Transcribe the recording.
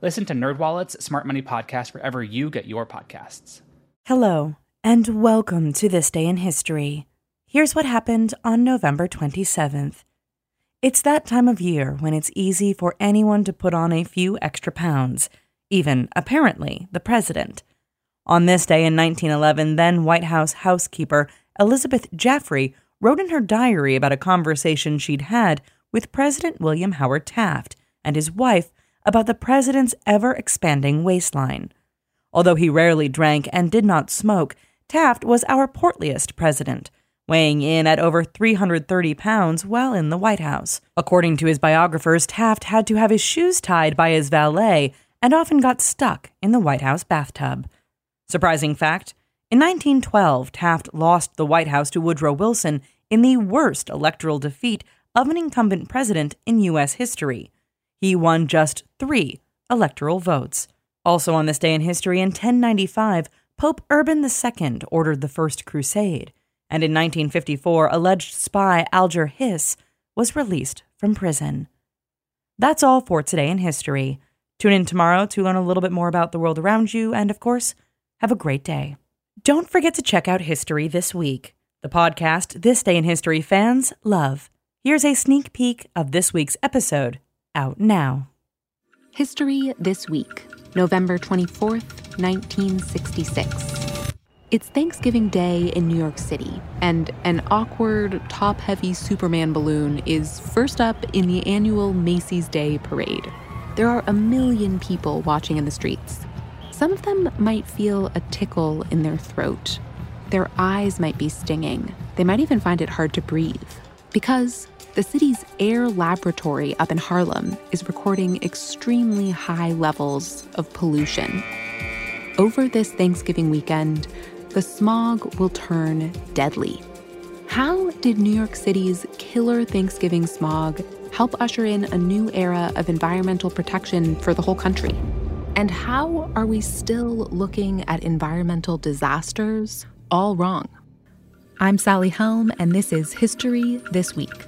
Listen to NerdWallet's Smart Money Podcast wherever you get your podcasts. Hello, and welcome to This Day in History. Here's what happened on November 27th. It's that time of year when it's easy for anyone to put on a few extra pounds, even, apparently, the president. On this day in 1911, then White House housekeeper Elizabeth Jaffrey wrote in her diary about a conversation she'd had with President William Howard Taft and his wife about the president's ever expanding waistline. Although he rarely drank and did not smoke, Taft was our portliest president, weighing in at over 330 pounds while in the White House. According to his biographers, Taft had to have his shoes tied by his valet and often got stuck in the White House bathtub. Surprising fact in 1912, Taft lost the White House to Woodrow Wilson in the worst electoral defeat of an incumbent president in U.S. history he won just three electoral votes. Also on this day in history, in 1095, Pope Urban II ordered the First Crusade, and in 1954, alleged spy Alger Hiss was released from prison. That's all for today in history. Tune in tomorrow to learn a little bit more about the world around you, and of course, have a great day. Don't forget to check out History This Week, the podcast This Day in History fans love. Here's a sneak peek of this week's episode out now. History This Week, November 24th, 1966. It's Thanksgiving Day in New York City, and an awkward, top heavy Superman balloon is first up in the annual Macy's Day Parade. There are a million people watching in the streets. Some of them might feel a tickle in their throat. Their eyes might be stinging. They might even find it hard to breathe. Because the city's air laboratory up in Harlem is recording extremely high levels of pollution. Over this Thanksgiving weekend, the smog will turn deadly. How did New York City's killer Thanksgiving smog help usher in a new era of environmental protection for the whole country? And how are we still looking at environmental disasters all wrong? I'm Sally Helm, and this is History This Week.